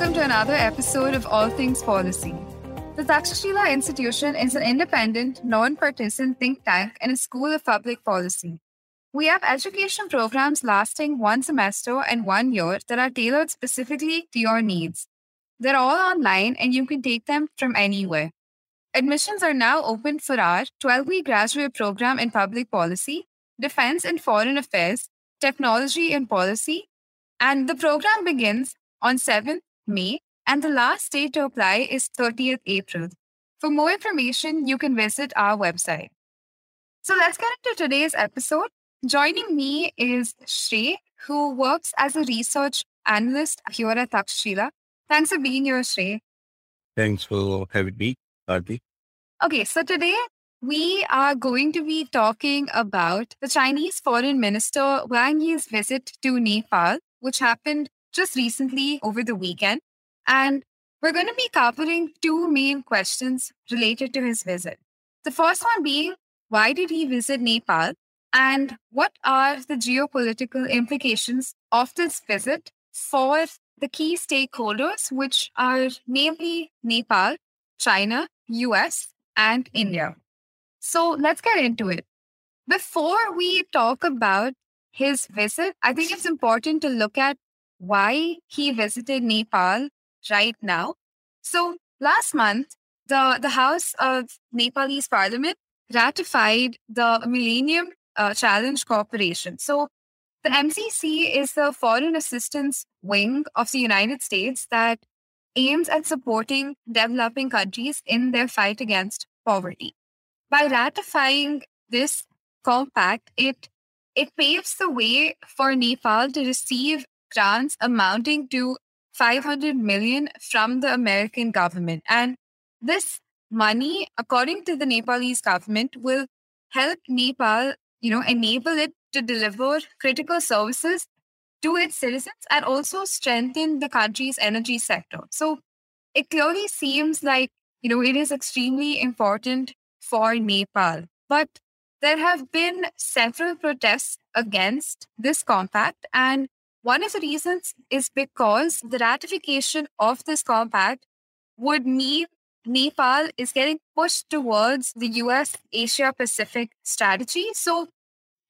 Welcome to another episode of All Things Policy. The Takshashila Institution is an independent, non-partisan think tank and a school of public policy. We have education programs lasting one semester and one year that are tailored specifically to your needs. They're all online and you can take them from anywhere. Admissions are now open for our 12 week graduate program in public policy, defense and foreign affairs, technology and policy. And the program begins on 7th May, and the last date to apply is 30th April. For more information, you can visit our website. So let's get into today's episode. Joining me is Shrey, who works as a research analyst here at Takshashila. Thanks for being here, Shrey. Thanks for having me, Aarti. Okay, so today we are going to be talking about the Chinese Foreign Minister Wang Yi's visit to Nepal, which happened just recently over the weekend. And we're going to be covering two main questions related to his visit. The first one being why did he visit Nepal? And what are the geopolitical implications of this visit for the key stakeholders, which are namely Nepal, China, US, and India. So let's get into it. Before we talk about his visit, I think it's important to look at why he visited Nepal right now. So last month, the, the House of Nepalese Parliament ratified the Millennium uh, Challenge Corporation. So the MCC is the foreign assistance wing of the United States that aims at supporting developing countries in their fight against poverty. By ratifying this compact, it it paves the way for Nepal to receive grants amounting to 500 million from the American government. And this money, according to the Nepalese government, will help Nepal, you know, enable it to deliver critical services to its citizens and also strengthen the country's energy sector. So it clearly seems like, you know, it is extremely important for Nepal. But there have been several protests against this compact. And one of the reasons is because the ratification of this compact would mean Nepal is getting pushed towards the US Asia Pacific strategy. So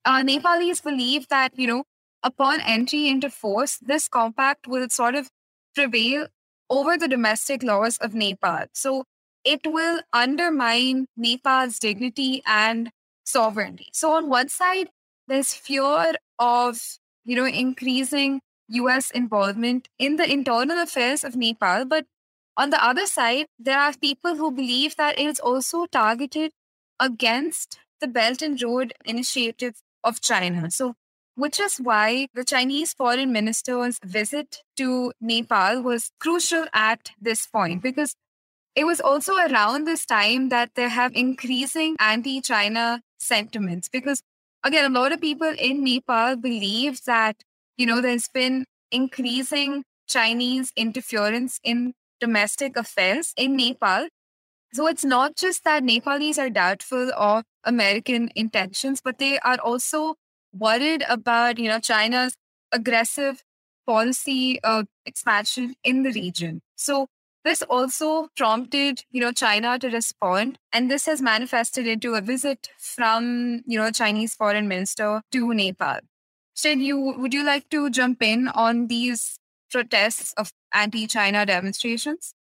uh, Nepalese believe that, you know, upon entry into force, this compact will sort of prevail over the domestic laws of Nepal. So it will undermine Nepal's dignity and sovereignty. So on one side, there's fear of, you know, increasing US involvement in the internal affairs of Nepal. But on the other side, there are people who believe that it is also targeted against the Belt and Road Initiative of China. So which is why the Chinese foreign minister's visit to Nepal was crucial at this point because it was also around this time that they have increasing anti China sentiments. Because, again, a lot of people in Nepal believe that, you know, there's been increasing Chinese interference in domestic affairs in Nepal. So it's not just that Nepalese are doubtful of American intentions, but they are also worried about you know China's aggressive policy uh, expansion in the region. So this also prompted you know China to respond, and this has manifested into a visit from you know Chinese foreign minister to Nepal. Said you would you like to jump in on these protests of anti-China demonstrations?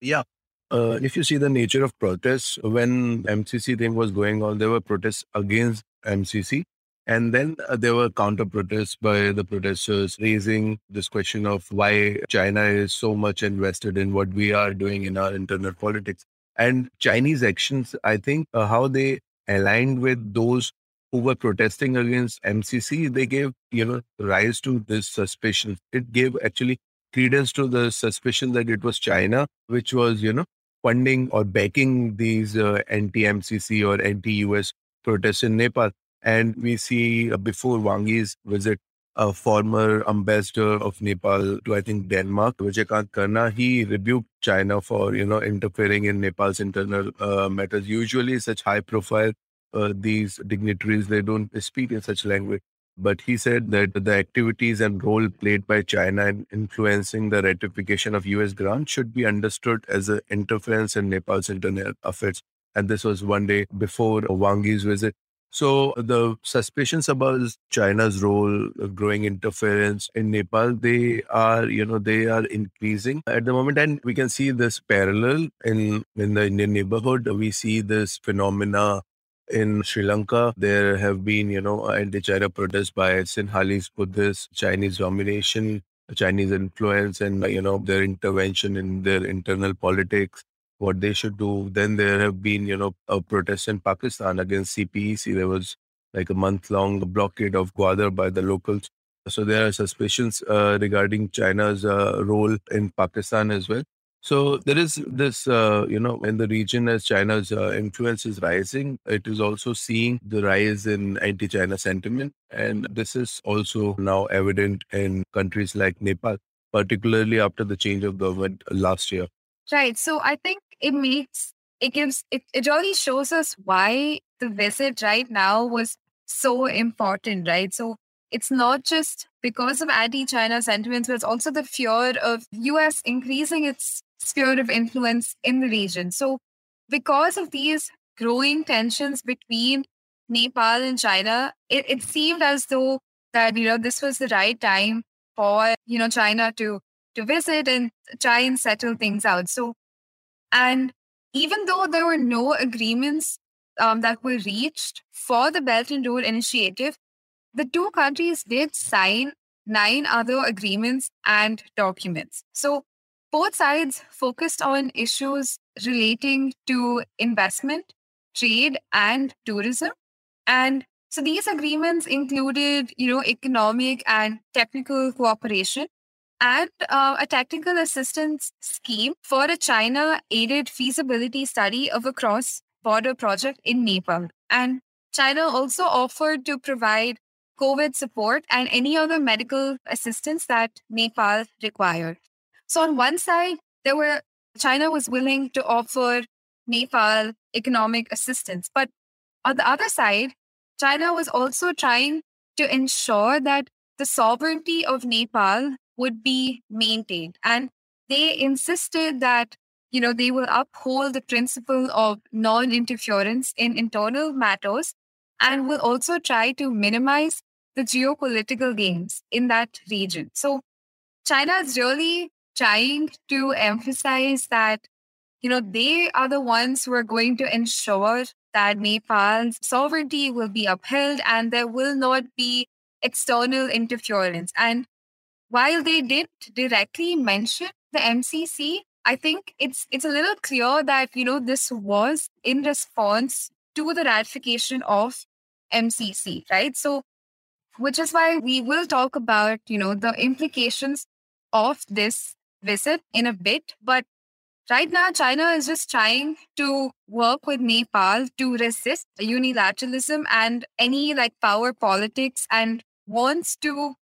Yeah. Uh, if you see the nature of protests, when MCC thing was going on, there were protests against MCC and then uh, there were counter protests by the protesters raising this question of why China is so much invested in what we are doing in our internal politics. And Chinese actions, I think, uh, how they aligned with those who were protesting against MCC, they gave, you know, rise to this suspicion. It gave actually credence to the suspicion that it was China, which was, you know, funding or backing these uh, anti-MCC or anti-US protests in Nepal. And we see uh, before Wang Yi's visit, a former ambassador of Nepal to I think Denmark, Vijayakant Karna, he rebuked China for you know interfering in Nepal's internal uh, matters. Usually, such high profile uh, these dignitaries they don't speak in such language. But he said that the activities and role played by China in influencing the ratification of US grants should be understood as an interference in Nepal's internal affairs. And this was one day before Wang Yi's visit. So the suspicions about China's role, growing interference in Nepal, they are, you know, they are increasing at the moment, and we can see this parallel in in the Indian neighborhood. We see this phenomena in Sri Lanka. There have been, you know, anti-China protests by Sinhalese Buddhists, Chinese domination, Chinese influence, and you know their intervention in their internal politics what they should do. Then there have been, you know, a protest in Pakistan against CPEC. There was like a month long blockade of Gwadar by the locals. So there are suspicions uh, regarding China's uh, role in Pakistan as well. So there is this, uh, you know, in the region as China's uh, influence is rising, it is also seeing the rise in anti-China sentiment, and this is also now evident in countries like Nepal, particularly after the change of government last year. Right. So I think it makes it gives it, it really shows us why the visit right now was so important, right? So it's not just because of anti-China sentiments, but it's also the fear of US increasing its sphere of influence in the region. So because of these growing tensions between Nepal and China, it, it seemed as though that, you know, this was the right time for, you know, China to to visit and try and settle things out. So, and even though there were no agreements um, that were reached for the Belt and Road Initiative, the two countries did sign nine other agreements and documents. So, both sides focused on issues relating to investment, trade, and tourism. And so these agreements included, you know, economic and technical cooperation, and uh, a technical assistance scheme for a China aided feasibility study of a cross border project in Nepal. And China also offered to provide COVID support and any other medical assistance that Nepal required. So, on one side, there were China was willing to offer Nepal economic assistance, but on the other side, China was also trying to ensure that the sovereignty of Nepal would be maintained. And they insisted that, you know, they will uphold the principle of non-interference in internal matters and will also try to minimize the geopolitical gains in that region. So China is really trying to emphasize that, you know, they are the ones who are going to ensure that Nepal's sovereignty will be upheld and there will not be external interference. And while they didn't directly mention the MCC, I think it's it's a little clear that you know this was in response to the ratification of MCC, right? So, which is why we will talk about you know the implications of this visit in a bit. But right now, China is just trying to work with Nepal to resist unilateralism and any like power politics, and wants to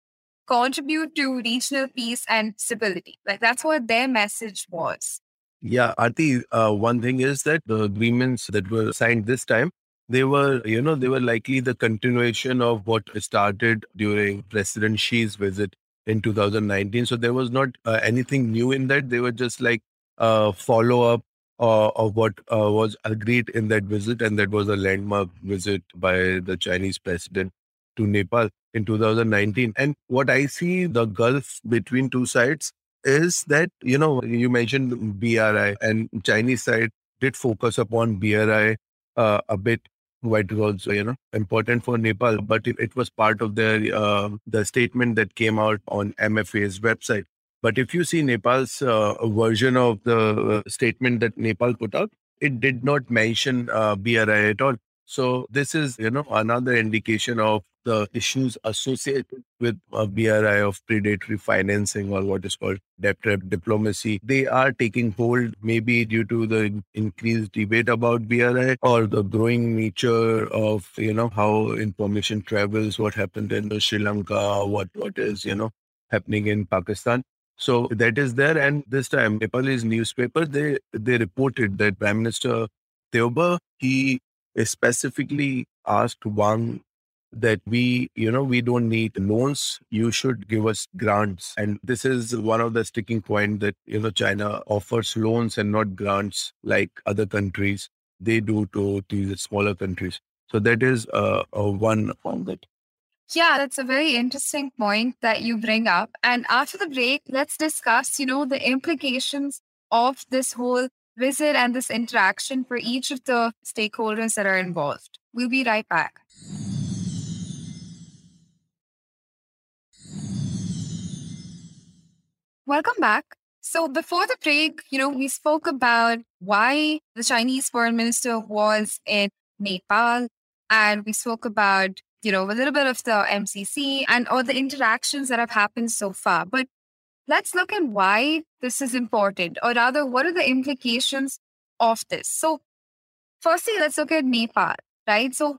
contribute to regional peace and stability. Like that's what their message was. Yeah, Aarti, uh, one thing is that the agreements that were signed this time, they were, you know, they were likely the continuation of what started during President Xi's visit in 2019. So there was not uh, anything new in that. They were just like a follow up uh, of what uh, was agreed in that visit, and that was a landmark visit by the Chinese president to Nepal in 2019. And what I see the gulf between two sides is that, you know, you mentioned BRI and Chinese side did focus upon BRI uh, a bit what was also, you know important for Nepal, but it, it was part of their uh, the statement that came out on MFA's website. But if you see Nepal's uh, version of the uh, statement that Nepal put out, it did not mention uh, BRI at all. So this is, you know, another indication of the issues associated with a BRI of predatory financing or what is called debt diplomacy. They are taking hold maybe due to the increased debate about BRI or the growing nature of, you know, how information travels, what happened in Sri Lanka, what, what is, you know, happening in Pakistan. So that is there. And this time, Nepalese newspaper, they, they reported that Prime Minister Deuba, he specifically asked Wang that we, you know, we don't need loans. You should give us grants. And this is one of the sticking point that, you know, China offers loans and not grants like other countries. They do to these smaller countries. So that is uh, uh, one on that. Yeah, that's a very interesting point that you bring up. And after the break, let's discuss, you know, the implications of this whole visit and this interaction for each of the stakeholders that are involved. We'll be right back. Welcome back. So before the break, you know, we spoke about why the Chinese foreign minister was in Nepal, and we spoke about, you know, a little bit of the MCC and all the interactions that have happened so far. But let's look at why this is important, or rather, what are the implications of this? So, firstly, let's look at Nepal, right? So,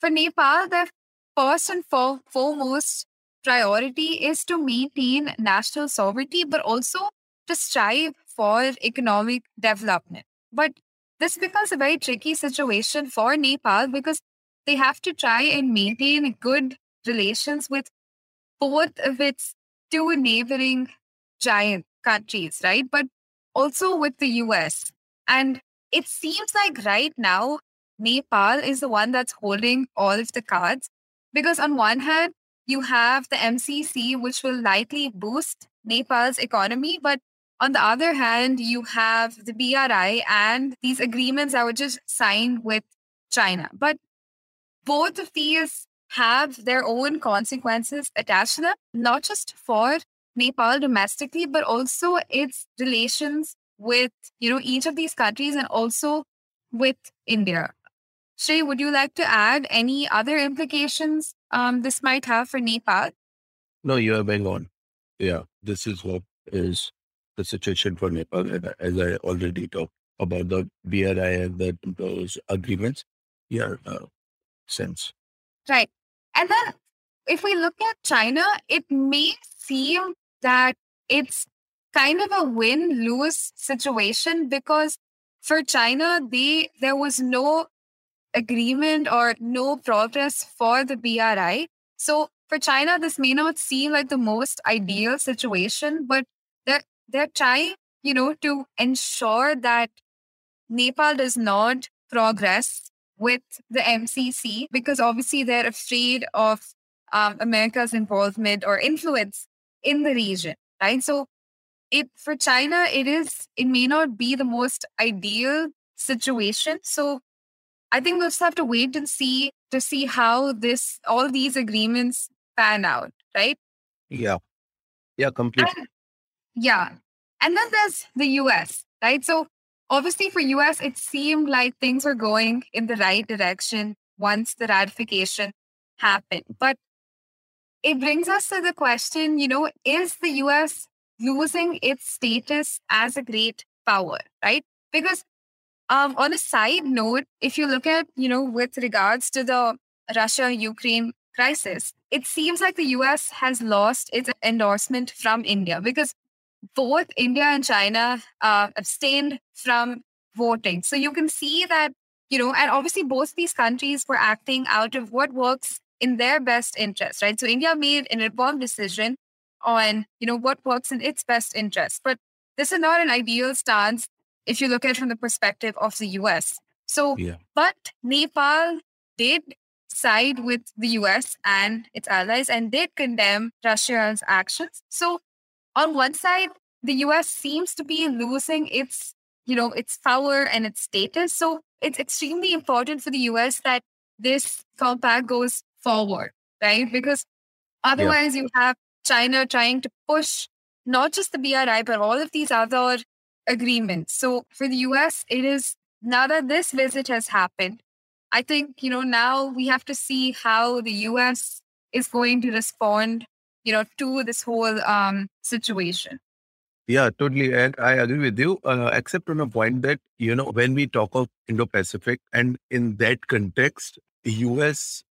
for Nepal, the first and foremost priority is to maintain national sovereignty, but also to strive for economic development. But this becomes a very tricky situation for Nepal because they have to try and maintain good relations with both of its two neighboring giant countries, right? But also with the US. And it seems like right now, Nepal is the one that's holding all of the cards because, on one hand, you have the MCC, which will likely boost Nepal's economy. But on the other hand, you have the BRI and these agreements that were just signed with China. But both of these have their own consequences attached to them, not just for Nepal domestically, but also its relations with, you know, each of these countries and also with India. Shrey, would you like to add any other implications um, this might have for Nepal? No, you are bang on. Yeah, this is what is the situation for Nepal. As I already talked about the BRI and the, those agreements, yeah, uh, sense. Right. And then if we look at China, it may seem that it's kind of a win lose situation because for China, they there was no agreement or no progress for the BRI. So for China, this may not seem like the most ideal situation, but they're they're trying, you know, to ensure that Nepal does not progress with the MCC because obviously they're afraid of um, America's involvement or influence in the region, right? So it for China, it is it may not be the most ideal situation. So I think we'll just have to wait and see to see how this all these agreements pan out, right? Yeah. Yeah, completely. And, yeah. And then there's the US, right? So obviously for US, it seemed like things were going in the right direction once the ratification happened. But it brings us to the question, you know, is the US losing its status as a great power, right? Because um, on a side note, if you look at, you know, with regards to the Russia Ukraine crisis, it seems like the US has lost its endorsement from India because both India and China uh, abstained from voting. So you can see that, you know, and obviously both these countries were acting out of what works in their best interest, right? So India made an informed decision on, you know, what works in its best interest. But this is not an ideal stance if you look at it from the perspective of the US. So, yeah. but Nepal did side with the US and its allies and did condemn Russia's actions. So, on one side, the US seems to be losing its, you know, its power and its status. So, it's extremely important for the US that this compact goes forward, right? Because otherwise, yeah. you have China trying to push not just the BRI, but all of these other agreements. So for the US, it is now that this visit has happened, I think, you know, now we have to see how the US is going to respond, you know, to this whole um, situation. Yeah, totally. And I agree with you, uh, except on a point that, you know, when we talk of Indo Pacific and in that context, US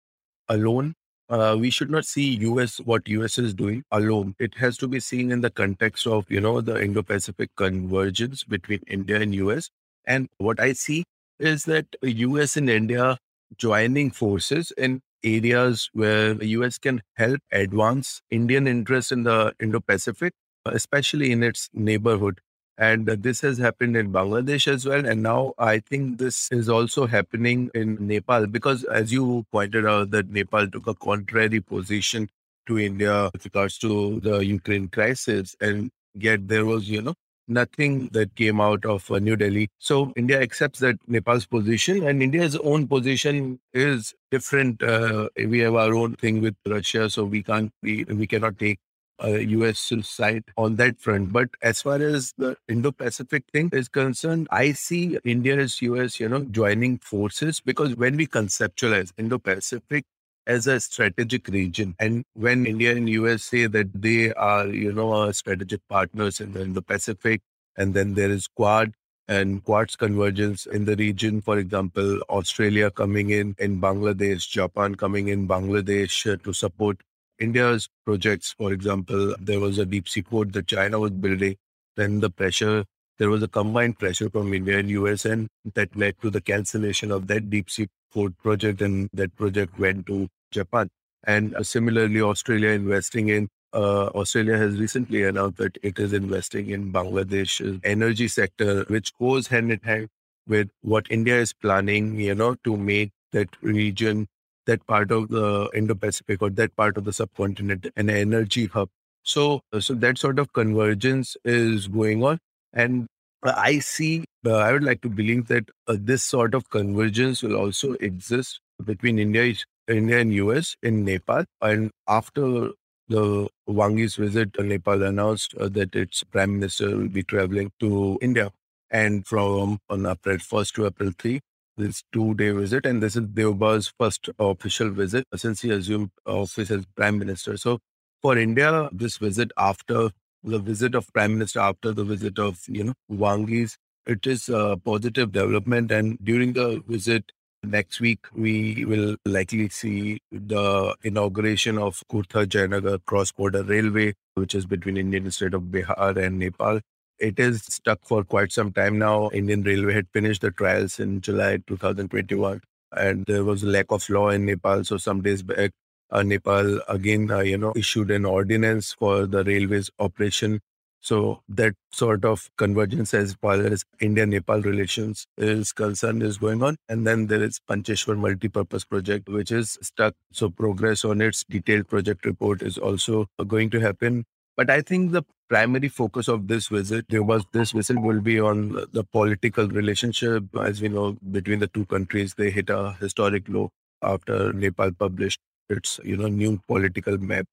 alone, uh, we should not see US, what US is doing alone. It has to be seen in the context of, you know, the Indo Pacific convergence between India and US. And what I see is that US and India joining forces in areas where the US can help advance Indian interests in the Indo Pacific especially in its neighborhood. And this has happened in Bangladesh as well. And now I think this is also happening in Nepal because, as you pointed out, that Nepal took a contrary position to India with regards to the Ukraine crisis. And yet there was, you know, nothing that came out of uh, New Delhi. So India accepts that Nepal's position and India's own position is different. Uh, we have our own thing with Russia, so we can't be, we cannot take uh, US side on that front. But as far as the Indo-Pacific thing is concerned, I see India as US, you know, joining forces because when we conceptualize Indo-Pacific as a strategic region, and when India and US say that they are, you know, our strategic partners in the Indo-Pacific, and then there is Quad, and Quad's convergence in the region. For example, Australia coming in in Bangladesh, Japan coming in Bangladesh uh, to support India's projects, for example, there was a deep sea port that China was building. Then the pressure, there was a combined pressure from India and US, and that led to the cancellation of that deep sea port project, and that project went to Japan. And uh, similarly, Australia investing in uh, Australia has recently announced that it is investing in Bangladesh's energy sector, which goes hand in hand with what India is planning, you know, to make that region that part of the Indo-Pacific or that part of the subcontinent an energy hub. So, uh, so that sort of convergence is going on, and I see. Uh, I would like to believe that uh, this sort of convergence will also exist between India, India and US in Nepal. And after the Wang Yi's visit, uh, Nepal announced uh, that its prime minister will be traveling to India, and from on April 1st to April 3, this two day visit. And this is Deuba's first official visit since he assumed office as prime minister. So for India, this visit after the visit of prime minister, after the visit of, you know, Wang Yi's, it is a positive development. And during the visit, Next week, we will likely see the inauguration of Kurtha Jaynagar cross border railway, which is between Indian state of Bihar and Nepal. It is stuck for quite some time now. Indian Railway had finished the trials in July 2021, and there was a lack of law in Nepal. So some days back, Nepal again, uh, you know, issued an ordinance for the railways operation. So that sort of convergence as far as India-Nepal relations is concerned is going on. And then there is Pancheshwar multi-purpose project, which is stuck. So progress on its detailed project report is also going to happen. But I think the primary focus of this visit there was this visit will be on the political relationship. As we know, between the two countries, they hit a historic low after Nepal published its you know new political map,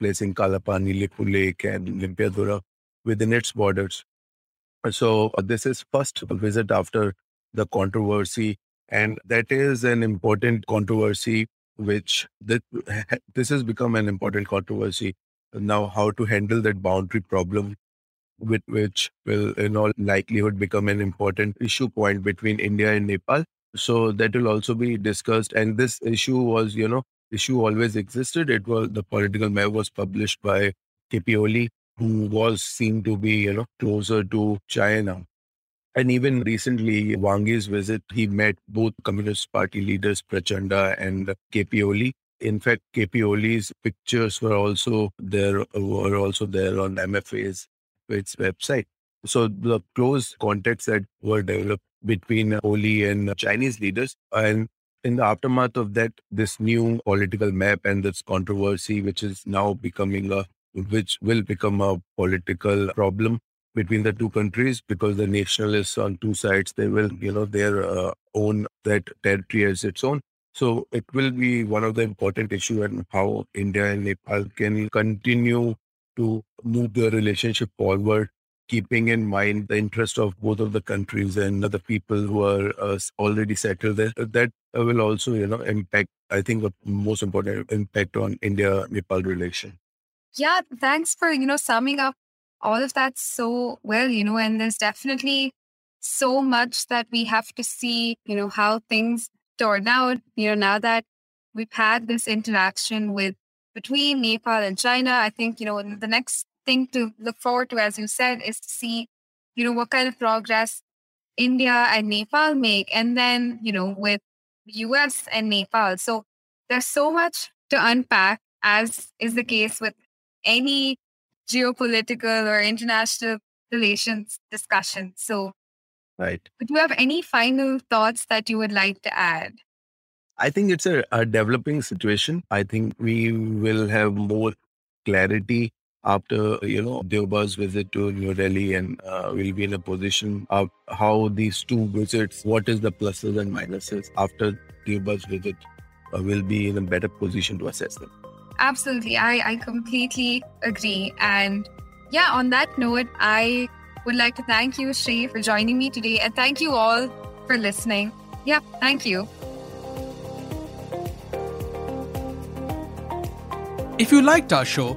placing Kalapani, Lake, and Limpiadhura within its borders. So uh, this is first visit after the controversy, and that is an important controversy. Which this has become an important controversy now how to handle that boundary problem with which will in all likelihood become an important issue point between India and Nepal. So that will also be discussed. And this issue was, you know, issue always existed. It was the political map was published by KP Oli, who was seen to be, you know, closer to China. And even recently, Wang Yi's visit, he met both Communist Party leaders, Prachanda and KP Oli. In fact, KP Oli's pictures were also there were also there on MFA's its website. So the close contacts that were developed between Oli and Chinese leaders, and in the aftermath of that, this new political map and this controversy, which is now becoming a which will become a political problem between the two countries because the nationalists on two sides they will you know their uh, own that territory as its own. So it will be one of the important issue and how India and Nepal can continue to move the relationship forward keeping in mind the interest of both of the countries and the people who are uh, already settled there. That will also, you know, impact, I think, the most important impact on India-Nepal relation. Yeah, thanks for, you know, summing up all of that so well, you know, and there's definitely so much that we have to see, you know, how things turn out, you know, now that we've had this interaction with between Nepal and China, I think, you know, in the next thing to look forward to, as you said, is to see, you know, what kind of progress India and Nepal make. And then, you know, with US and Nepal. So there's so much to unpack, as is the case with any geopolitical or international relations discussion. So, right. Do you have any final thoughts that you would like to add? I think it's a, a developing situation. I think we will have more clarity after you know Deuba's visit to New Delhi, and uh, we'll be in a position of how these two visits, what is the pluses and minuses after Deuba's visit, uh, will be in a better position to assess them. Absolutely, I I completely agree, and yeah, on that note, I would like to thank you, Shrey, for joining me today, and thank you all for listening. Yeah, thank you. If you liked our show